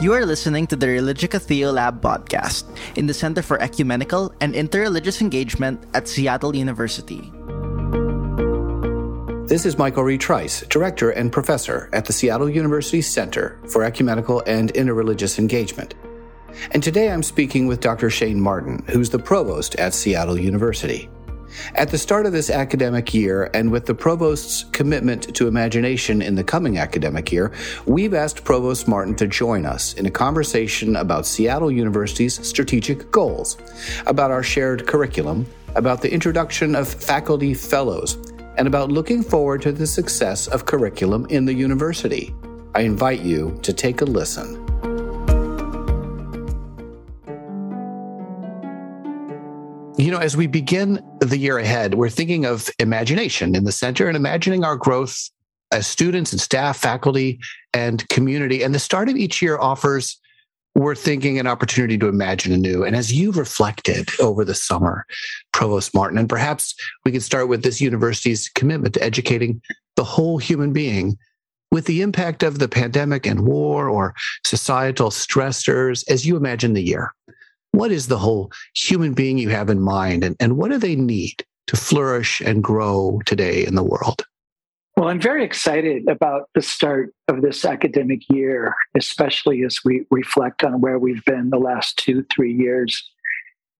You are listening to the Religica Theolab podcast in the Center for Ecumenical and Interreligious Engagement at Seattle University. This is Michael Reid Trice, Director and Professor at the Seattle University Center for Ecumenical and Interreligious Engagement. And today I'm speaking with Dr. Shane Martin, who's the Provost at Seattle University. At the start of this academic year, and with the Provost's commitment to imagination in the coming academic year, we've asked Provost Martin to join us in a conversation about Seattle University's strategic goals, about our shared curriculum, about the introduction of faculty fellows, and about looking forward to the success of curriculum in the university. I invite you to take a listen. You know, as we begin the year ahead, we're thinking of imagination in the center and imagining our growth as students and staff, faculty, and community. And the start of each year offers, we're thinking, an opportunity to imagine anew. And as you've reflected over the summer, Provost Martin, and perhaps we could start with this university's commitment to educating the whole human being with the impact of the pandemic and war or societal stressors as you imagine the year what is the whole human being you have in mind and, and what do they need to flourish and grow today in the world? Well, I'm very excited about the start of this academic year, especially as we reflect on where we've been the last two, three years,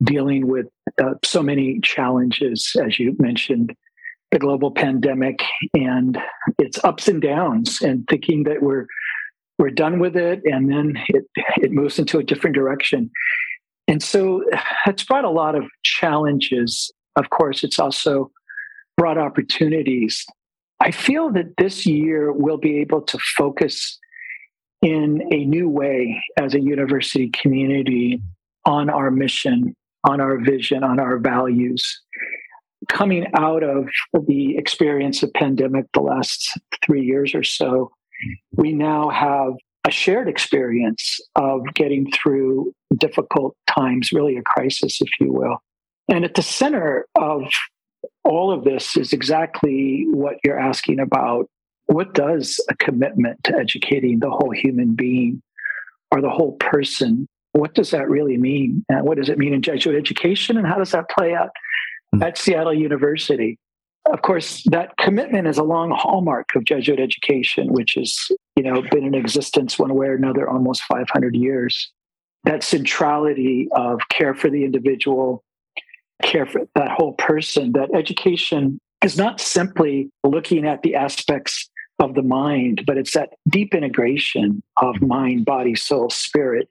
dealing with uh, so many challenges, as you mentioned, the global pandemic and its ups and downs, and thinking that we're we're done with it, and then it it moves into a different direction. And so it's brought a lot of challenges. Of course, it's also brought opportunities. I feel that this year we'll be able to focus in a new way as a university community on our mission, on our vision, on our values. Coming out of the experience of pandemic the last three years or so, we now have a shared experience of getting through difficult times, really a crisis, if you will. And at the center of all of this is exactly what you're asking about. What does a commitment to educating the whole human being or the whole person, what does that really mean? And what does it mean in Jesuit education? And how does that play out mm-hmm. at Seattle University? Of course, that commitment is a long hallmark of Jesuit education, which has, you know, been in existence one way or another almost 500 years. That centrality of care for the individual, care for that whole person, that education is not simply looking at the aspects of the mind, but it's that deep integration of mind, body, soul, spirit.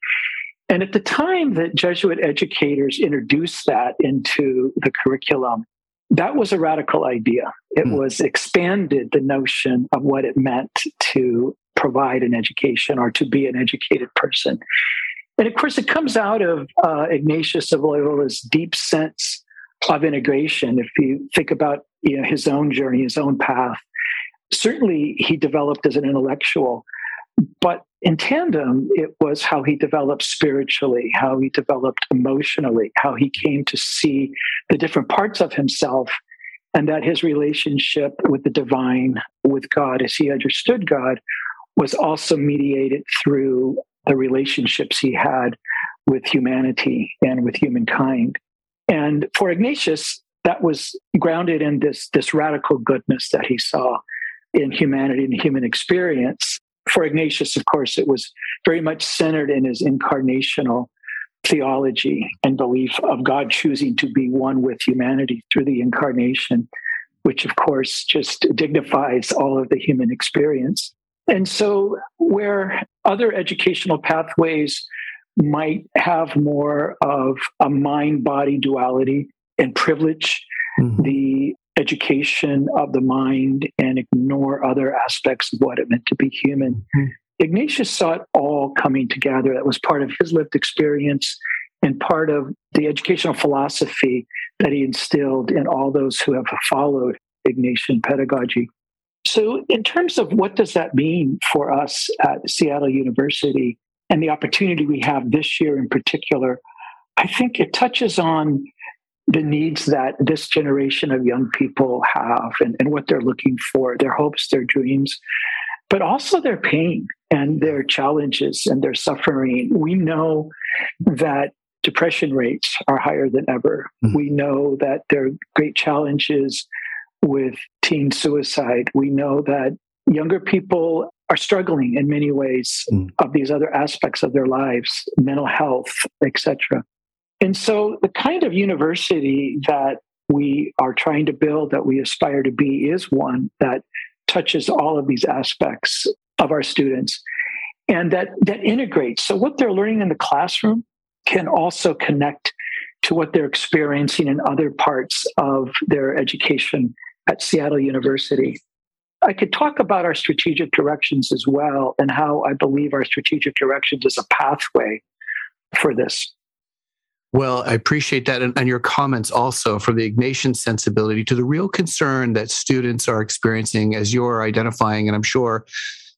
And at the time that Jesuit educators introduced that into the curriculum, that was a radical idea. It mm. was expanded the notion of what it meant to provide an education or to be an educated person. And of course, it comes out of uh, Ignatius of Loyola's deep sense of integration. If you think about you know, his own journey, his own path, certainly he developed as an intellectual, but in tandem, it was how he developed spiritually, how he developed emotionally, how he came to see the different parts of himself, and that his relationship with the divine, with God, as he understood God, was also mediated through the relationships he had with humanity and with humankind. And for Ignatius, that was grounded in this, this radical goodness that he saw in humanity and human experience for Ignatius, of course, it was very much centered in his incarnational theology and belief of God choosing to be one with humanity through the incarnation, which, of course, just dignifies all of the human experience. And so, where other educational pathways might have more of a mind body duality and privilege, mm-hmm. the education of the mind and ignore other aspects of what it meant to be human. Mm-hmm. Ignatius saw it all coming together. That was part of his lived experience and part of the educational philosophy that he instilled in all those who have followed Ignatian pedagogy. So, in terms of what does that mean for us at Seattle University and the opportunity we have this year in particular, I think it touches on the needs that this generation of young people have and, and what they're looking for, their hopes, their dreams, but also their pain. and their challenges and their suffering. We know that depression rates are higher than ever. Mm-hmm. We know that there are great challenges with teen suicide. We know that younger people are struggling in many ways mm. of these other aspects of their lives, mental health, etc. And so the kind of university that we are trying to build, that we aspire to be, is one that touches all of these aspects of our students and that, that integrates. So what they're learning in the classroom can also connect to what they're experiencing in other parts of their education at Seattle University. I could talk about our strategic directions as well and how I believe our strategic directions is a pathway for this. Well, I appreciate that. And, and, your comments also from the Ignatian sensibility to the real concern that students are experiencing as you're identifying, and I'm sure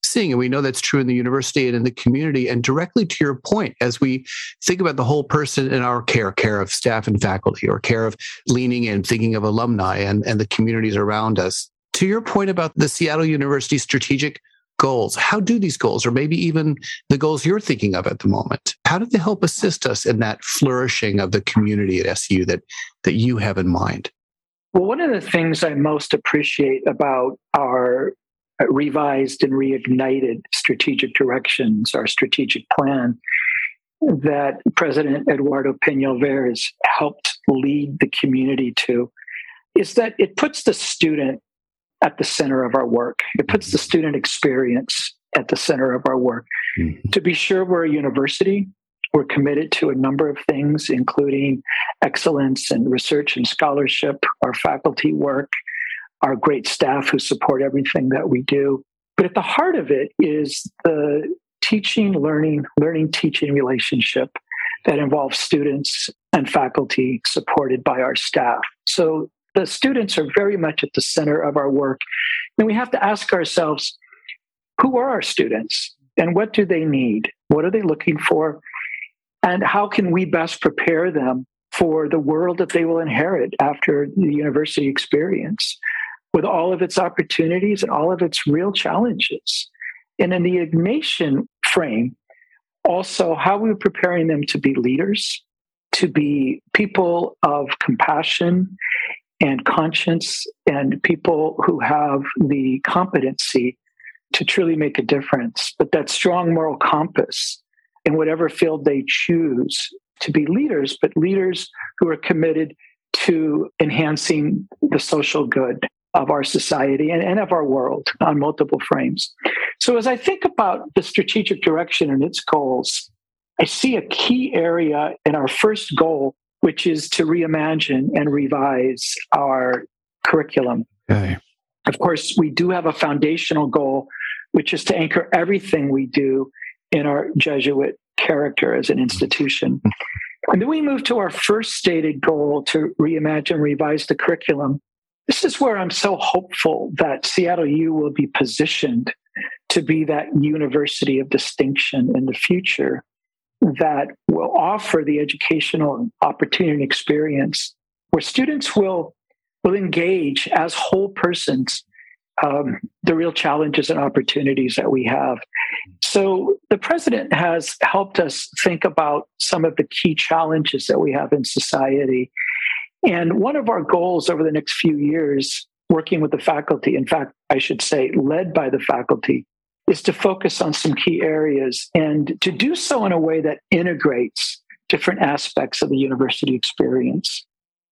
seeing. And we know that's true in the university and in the community. And directly to your point, as we think about the whole person in our care, care of staff and faculty, or care of leaning in, thinking of alumni and, and the communities around us. To your point about the Seattle University strategic goals, how do these goals, or maybe even the goals you're thinking of at the moment, how do they help assist us in that flourishing of the community at SU that, that you have in mind? Well, one of the things I most appreciate about our uh, revised and reignited strategic directions, our strategic plan that President Eduardo Peñalver has helped lead the community to, is that it puts the student at the center of our work. It puts the student experience at the center of our work. Mm-hmm. To be sure, we're a university. We're committed to a number of things, including excellence in research and scholarship, our faculty work, our great staff who support everything that we do. But at the heart of it is the teaching, learning, learning, teaching relationship that involves students and faculty supported by our staff. So the students are very much at the center of our work. And we have to ask ourselves who are our students and what do they need? What are they looking for? And how can we best prepare them for the world that they will inherit after the university experience? with all of its opportunities and all of its real challenges. And in the Ignatian frame, also how we're preparing them to be leaders, to be people of compassion and conscience, and people who have the competency to truly make a difference. But that strong moral compass in whatever field they choose to be leaders, but leaders who are committed to enhancing the social good of our society and, and of our world on multiple frames. So, as I think about the strategic direction and its goals, I see a key area in our first goal, which is to reimagine and revise our curriculum. Okay. Of course, we do have a foundational goal, which is to anchor everything we do in our Jesuit character as an institution. And then we move to our first stated goal to reimagine, revise the curriculum, this is where I'm so hopeful that Seattle U will be positioned to be that university of distinction in the future that will offer the educational opportunity experience where students will will engage as whole persons um, the real challenges and opportunities that we have. So the president has helped us think about some of the key challenges that we have in society and one of our goals over the next few years, working with the faculty, in fact, I should say, led by the faculty, is to focus on some key areas and to do so in a way that integrates different aspects of the university experience.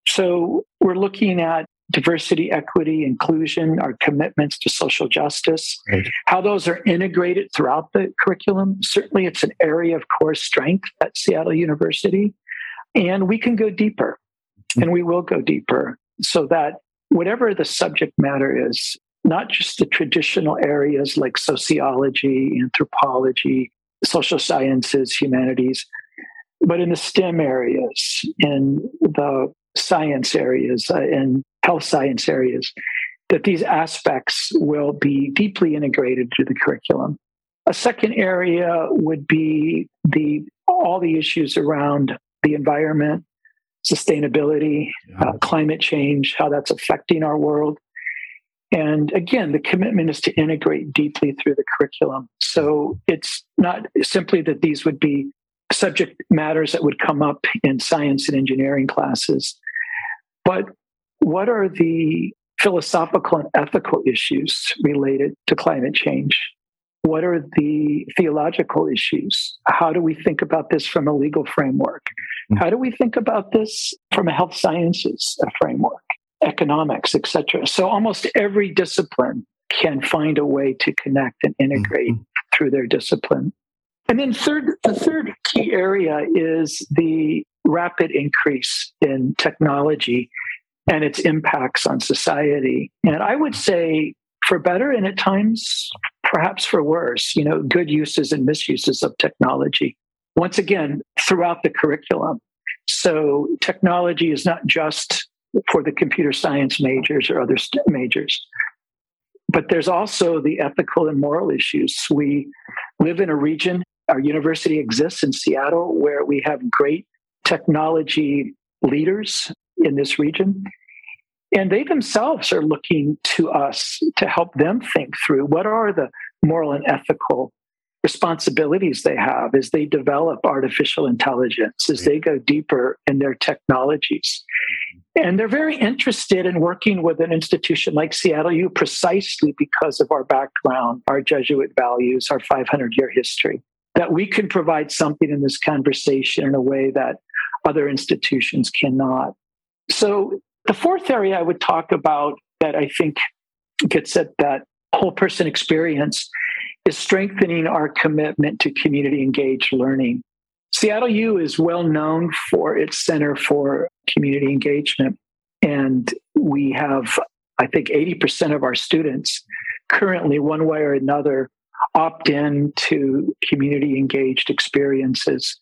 So we're looking at diversity, equity, inclusion, our commitments to social justice, right. how those are integrated throughout the curriculum. Certainly, it's an area of core strength at Seattle University, and we can go deeper mm-hmm. and we will go deeper so that whatever the subject matter is, not just the traditional areas like sociology, anthropology, social sciences, humanities, but in the STEM areas, in the science areas, uh, in health science areas, that these aspects will be deeply integrated to the curriculum. A second area would be the all the issues around the environment, sustainability, yeah. uh, climate change, how that's affecting our world. And again, the commitment is to integrate deeply through the curriculum. So it's not simply that these would be subject matters that would come up in science and engineering classes, but what are the philosophical and ethical issues related to climate change? What are the theological issues? How do we think about this from a legal framework? Hmm. How do we think about this from a health sciences framework, economics, etc.? So almost every discipline can find a way to connect and integrate mm-hmm. through their discipline. And then third, the third key area is the rapid increase in technology and its impacts on society. And I would say for better and at times perhaps for worse, you know, good uses and misuses of technology. Once again, throughout the curriculum. So technology is not just for the computer science majors or other majors, but there's also the ethical and moral issues. We live in a region, our university exists in Seattle, where we have great technology leaders in this region. And they themselves are looking to us to help them think through what are the moral and ethical responsibilities they have as they develop artificial intelligence, as they go deeper in their technologies. And they're very interested in working with an institution like Seattle U precisely because of our background, our Jesuit values, our 500 year history, that we can provide something in this conversation in a way that other institutions cannot. So the fourth area I would talk about that I think gets at that whole person experience is strengthening our commitment to community engaged learning. Seattle U is well known for its Center for Community Engagement. And we have, I think, 80% of our students currently, one way or another, opt in to community engaged experiences.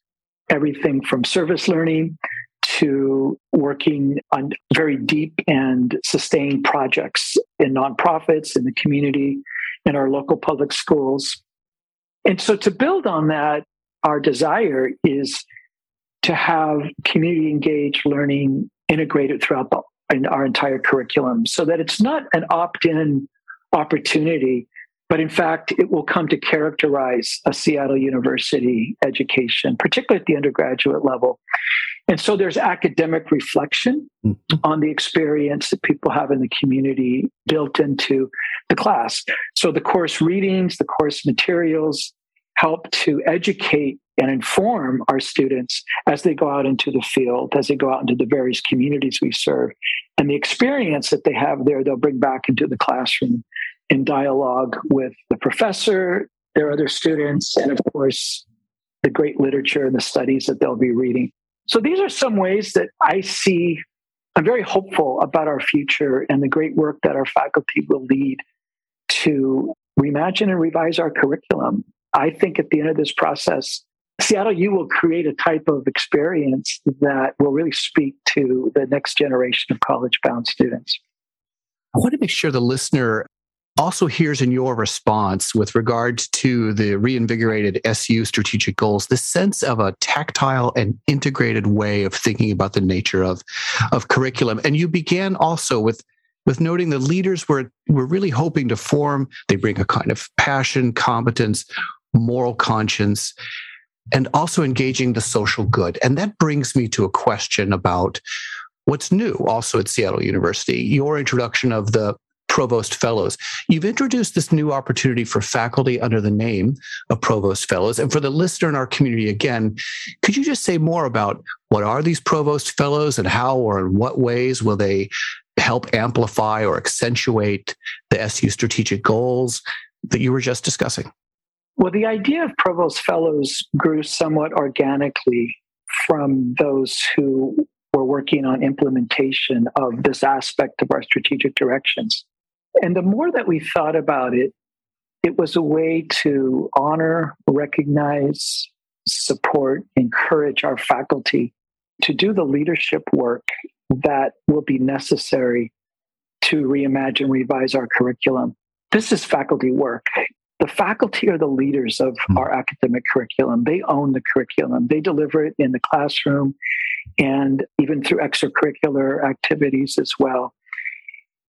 Everything from service learning to working on very deep and sustained projects in nonprofits, in the community, in our local public schools. And so to build on that, our desire is to have community engaged learning integrated throughout the, in our entire curriculum so that it's not an opt in opportunity, but in fact, it will come to characterize a Seattle University education, particularly at the undergraduate level. And so there's academic reflection mm-hmm. on the experience that people have in the community built into the class. So the course readings, the course materials help to educate and inform our students as they go out into the field, as they go out into the various communities we serve. And the experience that they have there, they'll bring back into the classroom in dialogue with the professor, their other students, and of course, the great literature and the studies that they'll be reading. So these are some ways that I see. I'm very hopeful about our future and the great work that our faculty will lead to reimagine and revise our curriculum. I think at the end of this process, Seattle U will create a type of experience that will really speak to the next generation of college bound students. I want to make sure the listener also hears in your response with regard to the reinvigorated SU strategic goals the sense of a tactile and integrated way of thinking about the nature of, of curriculum. And you began also with with noting the leaders were were really hoping to form they bring a kind of passion competence moral conscience and also engaging the social good and that brings me to a question about what's new also at seattle university your introduction of the Provost Fellows. You've introduced this new opportunity for faculty under the name of Provost Fellows. And for the listener in our community, again, could you just say more about what are these Provost Fellows and how or in what ways will they help amplify or accentuate the SU strategic goals that you were just discussing? Well, the idea of Provost Fellows grew somewhat organically from those who were working on implementation of this aspect of our strategic directions. And the more that we thought about it, it was a way to honor, recognize, support, encourage our faculty to do the leadership work that will be necessary to reimagine, revise our curriculum. This is faculty work. The faculty are the leaders of hmm. our academic curriculum. They own the curriculum. They deliver it in the classroom and even through extracurricular activities as well.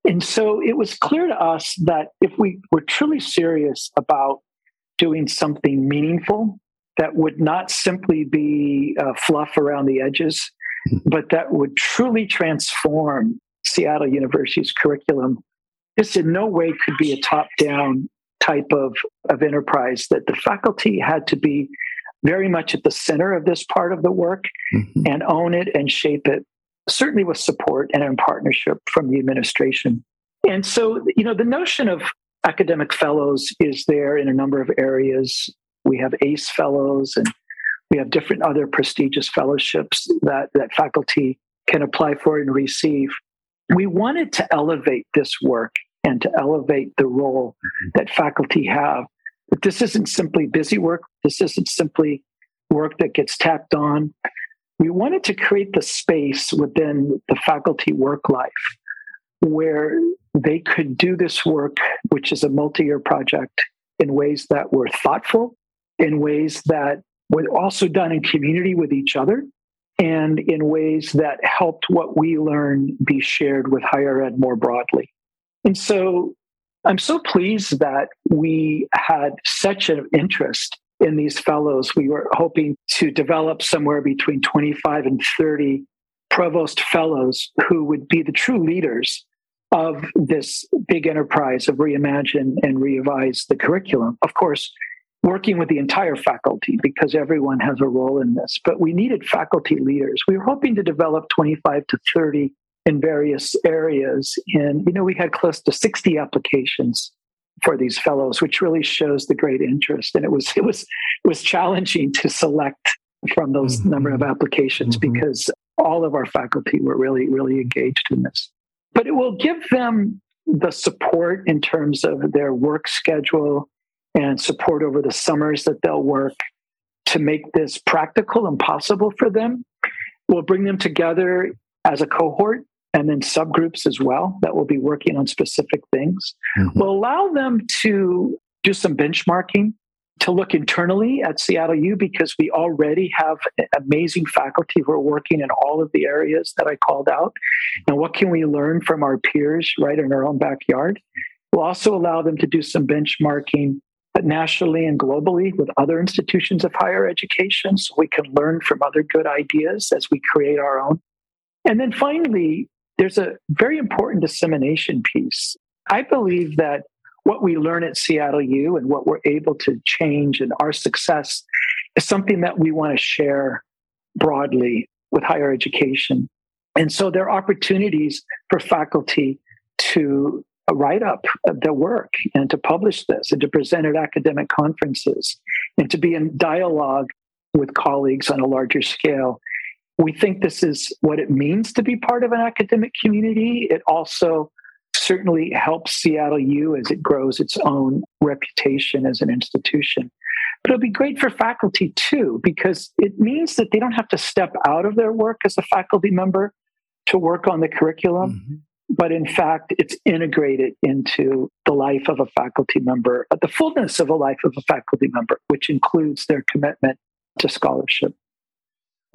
And so it was clear to us that if we were truly serious about doing something meaningful that would not simply be uh, fluff around the edges, but that would truly transform Seattle University's curriculum, this in no way could be a top down type of, of enterprise, that the faculty had to be very much at the center of this part of the work mm-hmm. and own it and shape it, certainly with support and in partnership from the administration. And so, you know, the notion of academic fellows is there in a number of areas. We have ACE fellows and we have different other prestigious fellowships that, that faculty can apply for and receive. We wanted to elevate this work and to elevate the role mm-hmm. that faculty have. But this isn't simply busy work. This isn't simply work that gets tacked on. We wanted to create the space within the faculty work life where they could do this work, which is a multi year project, in ways that were thoughtful, in ways that were also done in community with each other, and in ways that helped what we learn be shared with higher ed more broadly. And so I'm so pleased that we had such an interest in these fellows. We were hoping to develop somewhere between 25 and 30 provost fellows who would be the true leaders of this big enterprise of reimagine and revise the curriculum. Of course, working with the entire faculty because everyone has a role in this, but we needed faculty leaders. We were hoping to develop 25 to 30 in various areas. And, you know, we had close to 60 applications for these fellows, which really shows the great interest. And it was, it was, it was challenging to select from those mm-hmm. number of applications mm-hmm. because all of our faculty were really, really engaged in this. But it will give them the support in terms of their work schedule and support over the summers that they'll work to make this practical and possible for them. We'll bring them together as a cohort and then subgroups as well that will be working on specific things. Mm-hmm. Will allow them to do some benchmarking to look internally at Seattle U because we already have amazing faculty who are working in all of the areas that I called out. And what can we learn from our peers right in our own backyard? We'll also allow them to do some benchmarking nationally and globally with other institutions of higher education so we can learn from other good ideas as we create our own. And then finally, there's a very important dissemination piece. I believe that what we learn at Seattle U and what we're able to change and our success is something that we want to share broadly with higher education. And so there are opportunities for faculty to write up the work and to publish this and to present at academic conferences and to be in dialogue with colleagues on a larger scale we think this is what it means to be part of an academic community. It also certainly helps Seattle U as it grows its own reputation as an institution. But it'll be great for faculty too, because it means that they don't have to step out of their work as a faculty member to work on the curriculum. Mm-hmm. But in fact, it's integrated into the life of a faculty member, the fullness of a life of a faculty member, which includes their commitment to scholarship.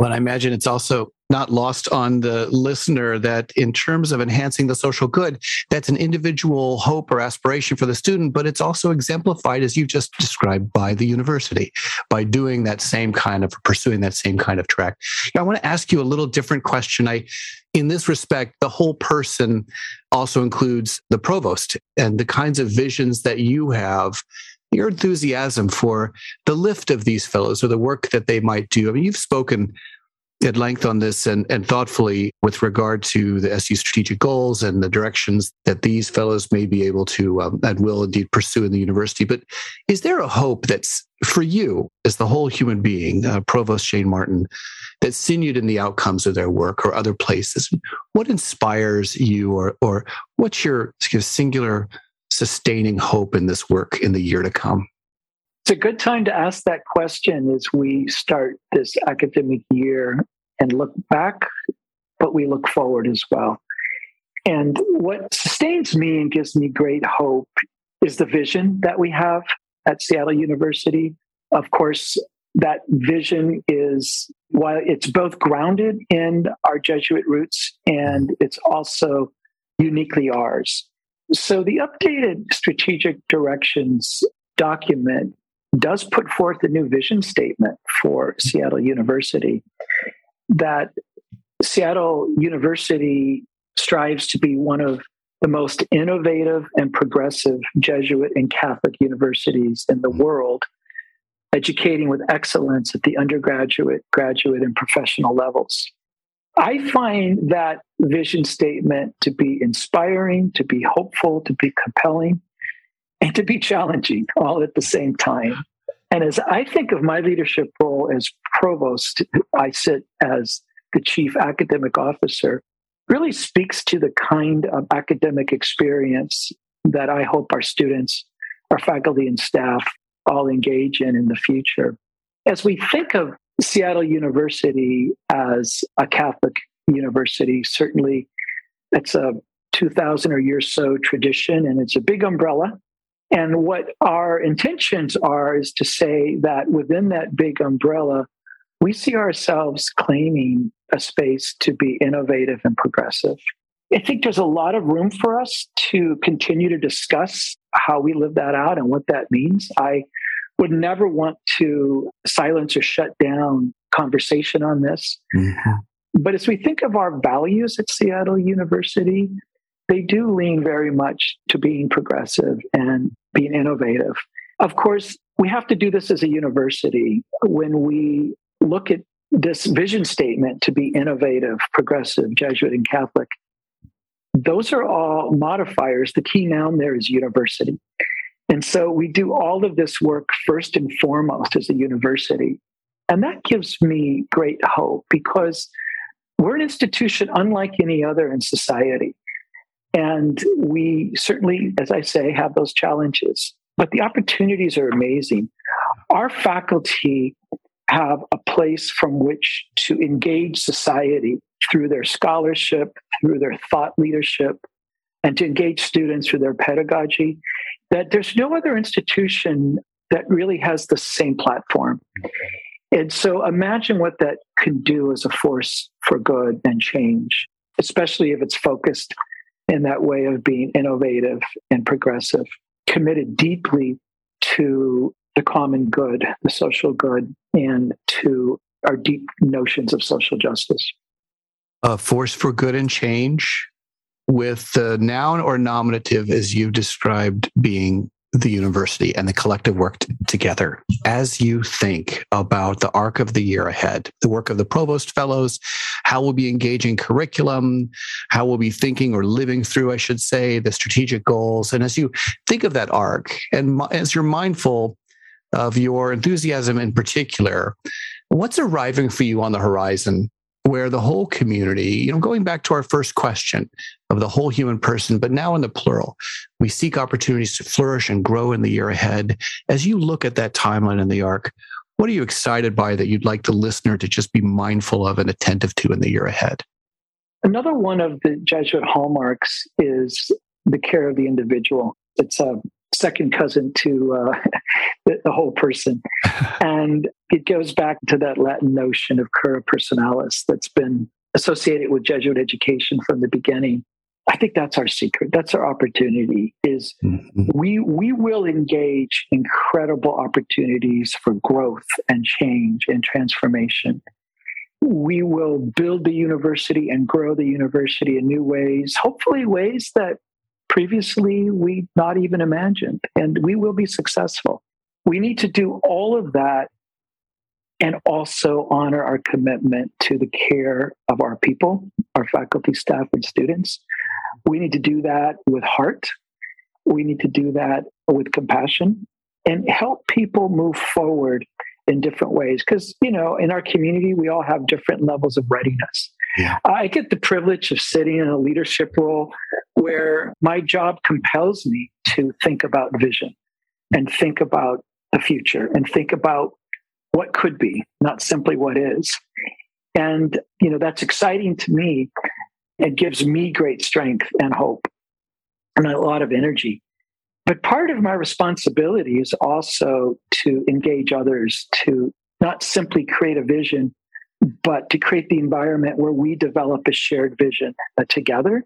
Well, I imagine it's also not lost on the listener that in terms of enhancing the social good, that's an individual hope or aspiration for the student, but it's also exemplified, as you just described, by the university by doing that same kind of pursuing that same kind of track. I want to ask you a little different question. I, in this respect, the whole person also includes the provost and the kinds of visions that you have your enthusiasm for the lift of these fellows or the work that they might do. I mean, you've spoken at length on this and, and thoughtfully with regard to the SU strategic goals and the directions that these fellows may be able to um, and will indeed pursue in the university. But is there a hope that's for you as the whole human being, uh, Provost Shane Martin, that's sinewed in the outcomes of their work or other places? What inspires you or, or what's your singular sustaining hope in this work in the year to come? It's a good time to ask that question as we start this academic year and look back, but we look forward as well. And what sustains me and gives me great hope is the vision that we have at Seattle University. Of course, that vision is while it's both grounded in our Jesuit roots and it's also uniquely ours. So the updated strategic directions document does put forth a new vision statement for Seattle University that Seattle University strives to be one of the most innovative and progressive Jesuit and Catholic universities in the world, educating with excellence at the undergraduate, graduate, and professional levels. I find that vision statement to be inspiring, to be hopeful, to be compelling, and to be challenging all at the same time. And as I think of my leadership role as provost, I sit as the chief academic officer, really speaks to the kind of academic experience that I hope our students, our faculty, and staff all engage in in the future. As we think of Seattle University as a Catholic university, certainly it's a 2000 or year so tradition and it's a big umbrella. And what our intentions are is to say that within that big umbrella, we see ourselves claiming a space to be innovative and progressive. I think there's a lot of room for us to continue to discuss how we live that out and what that means. I would never want to silence or shut down conversation on this. Mm-hmm. But as we think of our values at Seattle University, they do lean very much to being progressive and being innovative. Of course, we have to do this as a university. When we look at this vision statement to be innovative, progressive, Jesuit, and Catholic, those are all modifiers. The key noun there is university. And so we do all of this work first and foremost as a university. And that gives me great hope because we're an institution unlike any other in society. And we certainly, as I say, have those challenges, but the opportunities are amazing. Our faculty have a place from which to engage society through their scholarship, through their thought leadership, and to engage students through their pedagogy, that there's no other institution that really has the same platform. And so imagine what that can do as a force for good and change, especially if it's focused in that way of being innovative and progressive, committed deeply to the common good, the social good, and to our deep notions of social justice. A force for good and change with the noun or nominative as you've described being the university and the collective work t- together as you think about the arc of the year ahead, the work of the provost fellows, how we'll be engaging curriculum, how we'll be thinking or living through, I should say, the strategic goals. And as you think of that arc and as you're mindful of your enthusiasm in particular. What's arriving for you on the horizon where the whole community, you know, going back to our first question of the whole human person, but now in the plural, we seek opportunities to flourish and grow in the year ahead. As you look at that timeline in the arc, what are you excited by that you'd like the listener to just be mindful of and attentive to in the year ahead? Another one of the Jesuit hallmarks is the care of the individual. It's a second cousin to uh, the, the, whole person. and it goes back to that Latin notion of cura personalis that's been associated with Jesuit education from the beginning. I think that's our secret. That's our opportunity is mm-hmm. we we will engage incredible opportunities for growth and change and transformation. We will build the university and grow the university in new ways, hopefully ways that previously we not even imagined. And we will be successful. We need to do all of that and also honor our commitment to the care of our people, our faculty, staff, and students. We need to do that with heart. We need to do that with compassion and help people move forward in different ways. Because, you know, in our community, we all have different levels of readiness. Yeah. I get the privilege of sitting in a leadership role where my job compels me to think about vision and think about the future and think about what could be, not simply what is. And, you know, that's exciting to me. It gives me great strength and hope and a lot of energy. But part of my responsibility is also to engage others to not simply create a vision, but to create the environment where we develop a shared vision uh, together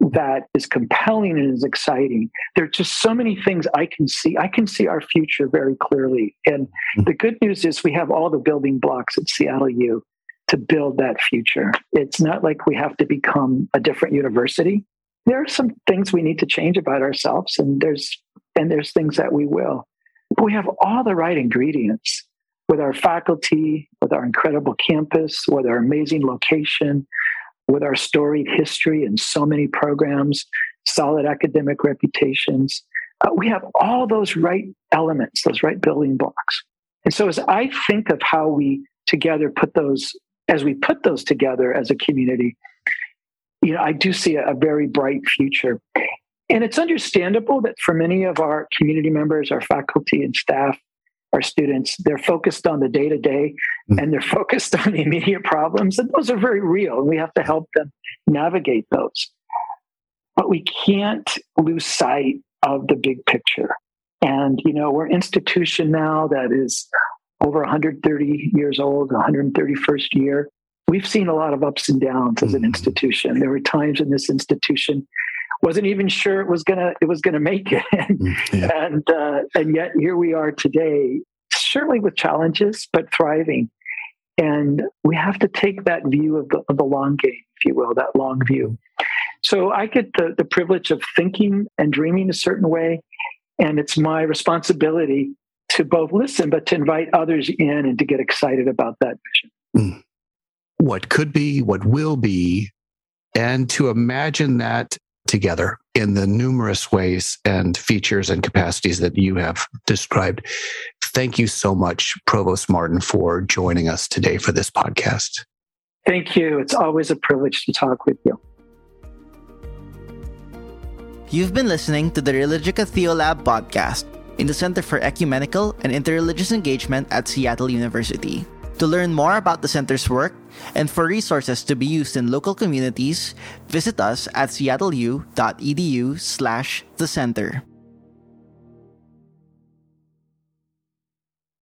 that is compelling and is exciting. There are just so many things I can see. I can see our future very clearly. And mm-hmm. the good news is we have all the building blocks at Seattle U to build that future. It's not like we have to become a different university. There are some things we need to change about ourselves, and there's and there's things that we will. But we have all the right ingredients with our faculty, with our incredible campus, with our amazing location, with our storied history and so many programs, solid academic reputations. Uh, we have all those right elements, those right building blocks. And so as I think of how we together put those, as we put those together as a community, you know, I do see a, a very bright future. And it's understandable that for many of our community members, our faculty and staff, our students. They're focused on the day to day and they're focused on the immediate problems. And those are very real. And we have to help them navigate those. But we can't lose sight of the big picture. And, you know, we're an institution now that is over 130 years old, 131st year. We've seen a lot of ups and downs as an mm-hmm. institution. There were times in this institution wasn't even sure it was gonna it was gonna make it, mm, yeah. and uh, and yet here we are today, certainly with challenges, but thriving. And we have to take that view of the, of the long game, if you will, that long view. So I get the, the privilege of thinking and dreaming a certain way, and it's my responsibility to both listen, but to invite others in and to get excited about that vision. Mm. What could be, what will be, and to imagine that together in the numerous ways and features and capacities that you have described. Thank you so much, Provost Martin, for joining us today for this podcast. Thank you. It's always a privilege to talk with you. You've been listening to the Religica Theolab podcast in the Center for Ecumenical and Interreligious Engagement at Seattle University. To learn more about the center's work and for resources to be used in local communities, visit us at seattleu.edu slash the center.